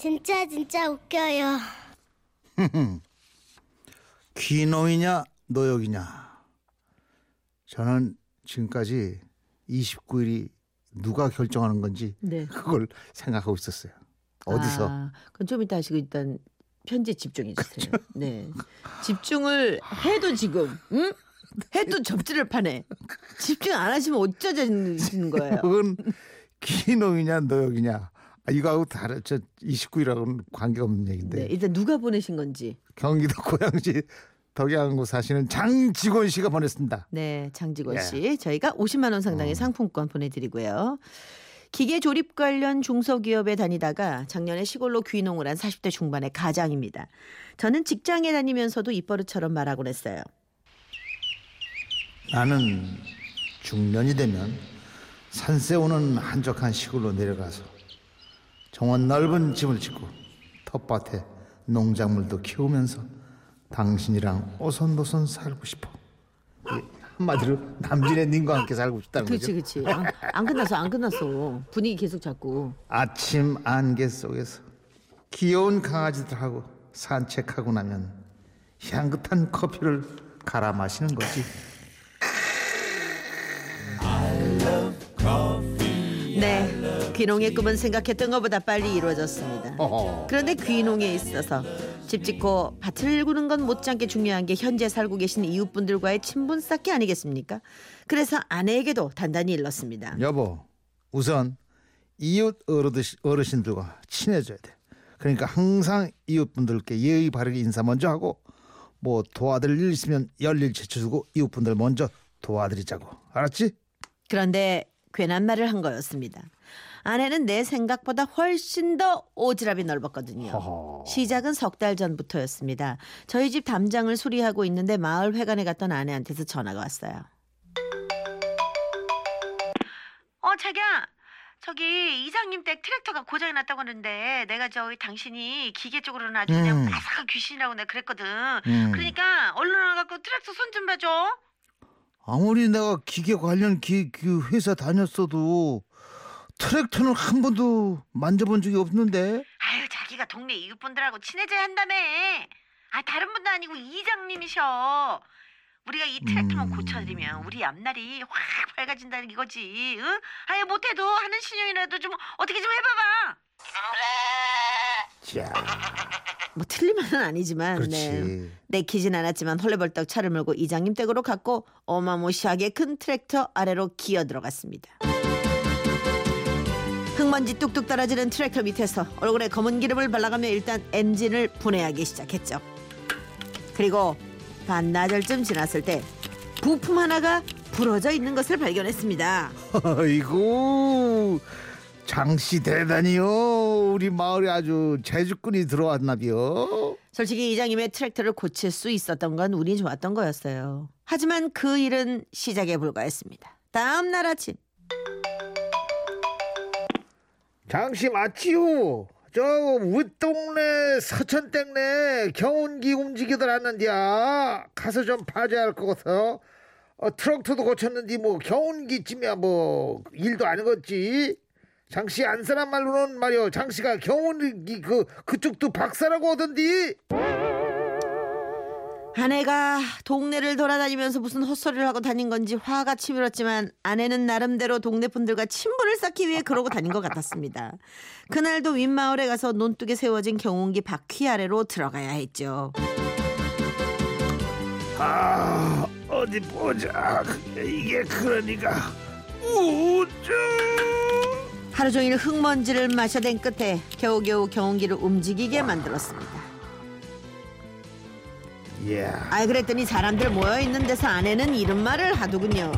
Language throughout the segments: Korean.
진짜 진짜 웃겨요. 귀농이냐 노역이냐. 저는 지금까지 29일이 누가 결정하는 건지 네. 그걸 생각하고 있었어요. 어디서? 아, 그럼 좀 이따 하시고 일단 편지 집중해 주세요. 그렇죠. 네. 집중을 해도 지금 응? 해도 접지를 파네. 집중 안 하시면 어쩌자는 거예요. 그건 귀농이냐 노역이냐. 아, 이거하고 다른 저 29일하고는 관계없는 얘기인데. 네, 일단 누가 보내신 건지. 경기도 고양시 덕양구 사시는 장직원 씨가 보냈습니다. 네, 장직원 예. 씨. 저희가 50만 원 상당의 어. 상품권 보내드리고요. 기계 조립 관련 중소기업에 다니다가 작년에 시골로 귀농을 한 40대 중반의 가장입니다. 저는 직장에 다니면서도 입버릇처럼 말하곤 했어요. 나는 중년이 되면 산세 오는 한적한 시골로 내려가서 정원 넓은 집을 짓고 텃밭에 농작물도 키우면서 당신이랑 오손도손 살고 싶어. 이 한마디로 남진의 님과 함께 살고 싶다는 그렇지, 거죠. 그렇지. 안, 안 끝났어, 안 끝났어. 분위기 계속 잡고. 아침 안개 속에서 귀여운 강아지들하고 산책하고 나면 향긋한 커피를 갈아 마시는 거지. 네, 귀농의 꿈은 생각했던 것보다 빨리 이루어졌습니다. 어허. 그런데 귀농에 있어서 집 짓고 밭을 일구는 건 못지않게 중요한 게 현재 살고 계신 이웃분들과의 친분 쌓기 아니겠습니까? 그래서 아내에게도 단단히 일렀습니다. 여보, 우선 이웃 어르신, 어르신들과 친해져야 돼. 그러니까 항상 이웃분들께 예의 바르게 인사 먼저 하고 뭐 도와드릴 일 있으면 열일 제쳐주고 이웃분들 먼저 도와드리자고. 알았지? 그런데 괜한 말을 한 거였습니다. 아내는 내 생각보다 훨씬 더 오지랖이 넓었거든요. 허허. 시작은 석 달 전부터였습니다. 저희 집 담장을 수리하고 있는데 마을 회관에 갔던 아내한테서 전화가 왔어요. 어, 자기야. 저기 이장님 댁 트랙터가 고장이 났다고 하는데 내가 저기 당신이 기계 쪽으로는 아주 그냥 음. 바삭한 귀신이라고 내가 그랬거든. 음. 그러니까 얼른 와갖고 트랙터 손 좀 봐줘. 아무리 내가 기계 관련 기, 그 회사 다녔어도 트랙터는 한 번도 만져본 적이 없는데. 아유 자기가 동네 이웃분들하고 친해져야 한다며. 아 다른 분도 아니고 이장님이셔. 우리가 이 트랙터만 음. 고쳐드리면 우리 앞날이 확 밝아진다는 이거지. 응? 아유 못해도 하는 신용이라도 좀 어떻게 좀 해봐봐. 자, 뭐 틀린 말은 아니지만 그렇지. 네. 내키진 않았지만 헐레벌떡 차를 몰고 이장님 댁으로 갔고 어마무시하게 큰 트랙터 아래로 기어 들어갔습니다. 흙먼지 뚝뚝 떨어지는 트랙터 밑에서 얼굴에 검은 기름을 발라가며 일단 엔진을 분해하기 시작했죠. 그리고 반나절쯤 지났을 때 부품 하나가 부러져 있는 것을 발견했습니다. 아이고 장씨 대단히요. 우리 마을에 아주 재주꾼이 들어왔나비요. 솔직히 이장님의 트랙터를 고칠 수 있었던 건 운이 좋았던 거였어요. 하지만 그 일은 시작에 불과했습니다. 다음 날 아침 장씨 맞지요? 저 윗동네 서천땡네 경운기 움직이들 않는디야 가서 좀 봐줘야 할것 같아 어, 트럭터도 고쳤는데 뭐 경운기쯤이야 뭐 일도 아니겠지. 장씨 안 사람 말로는 말이요 장씨가 경운기 그 그쪽도 박사라고 하던디 아내가 동네를 돌아다니면서 무슨 헛소리를 하고 다닌 건지 화가 치밀었지만 아내는 나름대로 동네 분들과 친분을 쌓기 위해 그러고 다닌 것 같았습니다. 그날도 윗마을에 가서 논둑에 세워진 경운기 바퀴 아래로 들어가야 했죠. 아 어디 보자 이게 그러니까 우쭈 하루 종일 흙먼지를 마셔댄 끝에 겨우겨우 경운기를 움직이게 만들었습니다. 예아 그랬더니 사람들 모여 있는 데서 아내는 이런 말을 하더군요.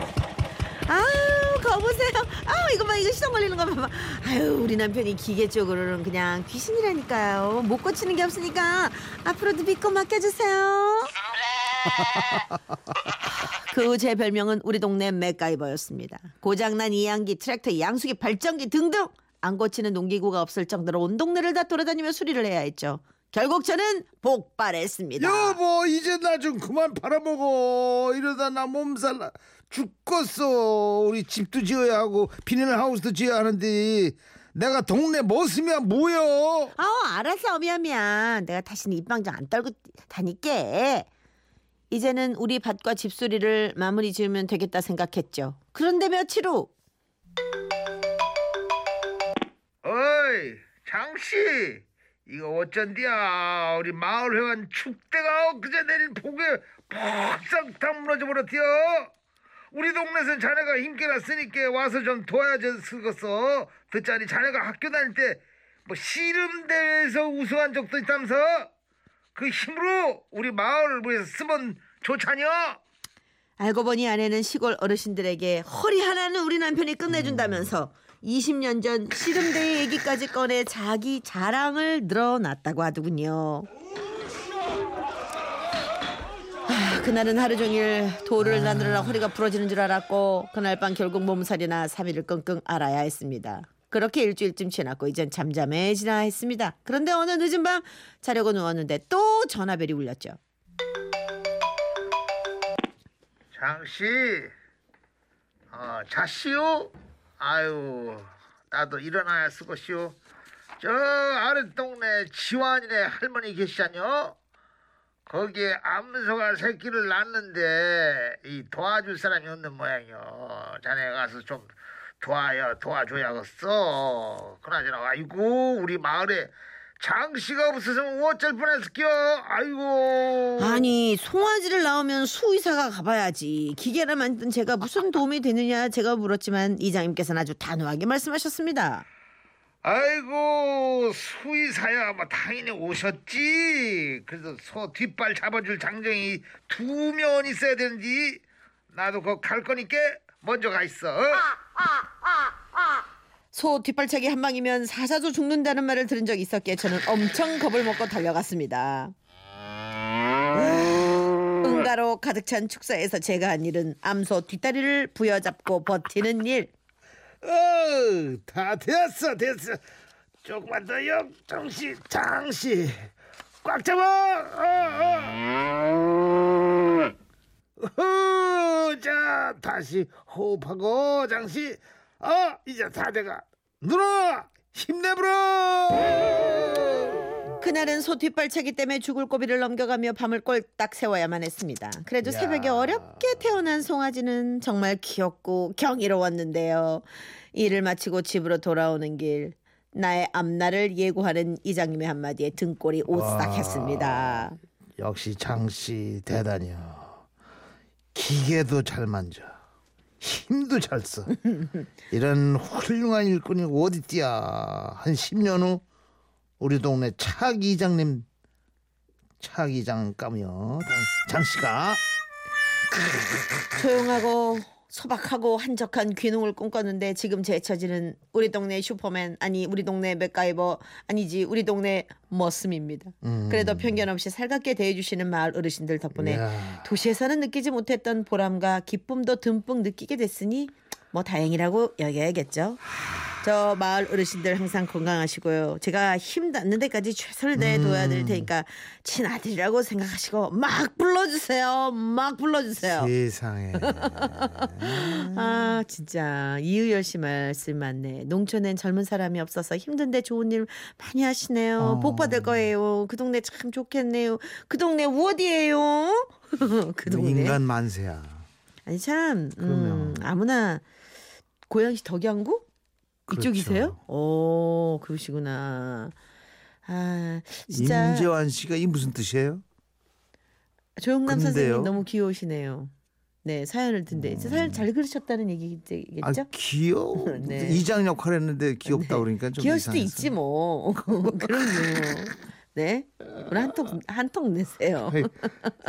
아유 거보세요. 아우 이거 봐 이거 시동 걸리는 거 봐봐. 아유 우리 남편이 기계 쪽으로는 그냥 귀신이라니까요. 못 고치는 게 없으니까 앞으로도 믿고 맡겨주세요. 그 후 제 별명은 우리 동네 맥가이버였습니다. 고장난 이양기, 트랙터, 양수기, 발전기 등등 안 고치는 농기구가 없을 정도로 온 동네를 다 돌아다니며 수리를 해야 했죠. 결국 저는 복발했습니다. 여보 이제 나 좀 그만 팔아먹어. 이러다 나 몸살 나. 죽겠어. 우리 집도 지어야 하고 비닐하우스도 지어야 하는데. 내가 동네 모습이야 뭐여? 아우 알았어. 미안 미안. 내가 다시는 입방정 안 떨고 다닐게. 이제는 우리 밭과 집수리를 마무리 지으면 되겠다 생각했죠. 그런데 며칠 후. 어이 장씨 이거 어쩐디야? 우리 마을 회관 축대가 그제 내린 폭에 퍽싹 다 무너져 버렸디요. 우리 동네선 자네가 힘께나 쓰니까 와서 좀 도와야 쓰겠어. 듣자니 자네가 학교 다닐 때 뭐 씨름 대회에서 우승한 적도 있다면서? 그 힘으로 우리 마을을 위해서 쓰면 좋자녀 알고 보니 아내는 시골 어르신들에게 허리 하나는 우리 남편이 끝내준다면서 20년 전 씨름대회 얘기까지 꺼내 자기 자랑을 늘어놨다고 하더군요. 아, 그날은 하루 종일 돌을 나누느라 허리가 부러지는 줄 알았고 그날 밤 결국 몸살이나 3일을 끙끙 앓아야 했습니다. 그렇게 일주일쯤 지났고 이젠 잠잠해지나 했습니다. 그런데 어느 늦은 밤 자려고 누웠는데 또 전화벨이 울렸죠. 장씨, 어, 자시오? 아유, 나도 일어나야 쓰고시오. 저 아래 동네 지환이네 할머니 계시잖요? 거기에 암소가 새끼를 낳는데 이 도와줄 사람이 없는 모양이요. 자네 가서 좀 도와야 도와줘야겠어. 그나저나 아이고 우리 마을에 장씨가 없었으면 어쩔 뻔했을겨. 아이고. 아니 송아지를 낳으면 수의사가 가봐야지 기계를 만든 제가 무슨 도움이 되느냐 제가 물었지만 이장님께서는 아주 단호하게 말씀하셨습니다. 아이고 수의사야 뭐 당연히 오셨지. 그래서 소 뒷발 잡아줄 장정이 두 명 있어야 되는지 나도 거 갈 거니까 먼저 가 있어. 어? 소 뒷발차기 한 방이면 사사도 죽는다는 말을 들은 적이 있었기에 저는 엄청 겁을 먹고 달려갔습니다. 응가로 가득 찬 축사에서 제가 한 일은 암소 뒷다리를 부여잡고 버티는 일. 어, 다 됐어, 됐어. 조금만 더요, 정씨, 장씨. 꽉 잡아. 어, 어. 어, 자, 다시 호흡하고, 장씨. 어, 이제 다 돼가. 누나, 힘내보라. 그날은 소 뒷발차기 때문에 죽을 고비를 넘겨가며 밤을 꼴딱 새워야만 했습니다. 그래도 야. 새벽에 어렵게 태어난 송아지는 정말 귀엽고 경이로웠는데요. 일을 마치고 집으로 돌아오는 길 나의 앞날을 예고하는 이장님의 한마디에 등골이 오싹했습니다. 역시 장씨 대단해요. 기계도 잘 만져. 힘도 잘 써. 이런 훌륭한 일꾼이 어딨디야. 한 10년 후 우리 동네 차 이장님 차 이장 까며 장씨가 조용하고 소박하고 한적한 귀농을 꿈꿨는데 지금 제 처지는 우리 동네 슈퍼맨 아니 우리 동네 맥가이버 아니지 우리 동네 머슴입니다. 음. 그래도 편견 없이 살갑게 대해주시는 마을 어르신들 덕분에 이야. 도시에서는 느끼지 못했던 보람과 기쁨도 듬뿍 느끼게 됐으니 뭐 다행이라고 여겨야겠죠. 저 마을 어르신들 항상 건강하시고요. 제가 힘 닿는 데까지 최선을 다해 음. 도와드릴 테니까 친아들이라고 생각하시고 막 불러주세요. 막 불러주세요. 세상에 아 진짜 이의열 씨 말씀 맞네. 농촌엔 젊은 사람이 없어서 힘든데 좋은 일 많이 하시네요. 어. 복 받을 거예요. 그 동네 참 좋겠네요. 그 동네 어디예요? 그 동네. 인간 만세야. 아니 참 음. 아무나 고양시 덕양구 그렇죠. 이쪽이세요? 오 그러시구나. 아 진짜 임재환 씨가 이 무슨 뜻이에요? 조영남 근데요? 선생님 너무 귀여우시네요. 네 사연을 듣는데 사연 잘 그리셨다는 얘기겠죠? 음. 아 귀여워. 네. 이장 역할 했는데 귀엽다 그러니까 좀 귀여울 수도. 있지 뭐. 그럼요. 네. 우리 한통 한통 내세요.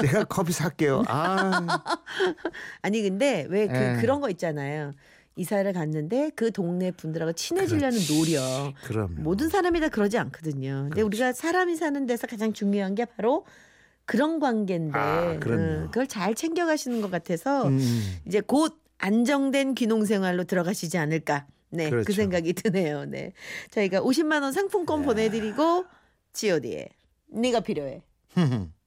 내가 커피 살게요. 아, 아니 근데 왜그 예. 그런 거 있잖아요. 이사를 갔는데 그 동네 분들하고 친해지려는 그렇지. 노력. 그럼 모든 사람이 다 그러지 않거든요. 근데 우리가 사람이 사는 데서 가장 중요한 게 바로 그런 관계인데 아. 음, 그걸 잘 챙겨가시는 것 같아서 음, 이제 곧 안정된 귀농 생활로 들어가시지 않을까. 네, 그 그렇죠. 생각이 드네요. 네, 저희가 50만 원 상품권 보내드리고 G.O.D의 네가 필요해.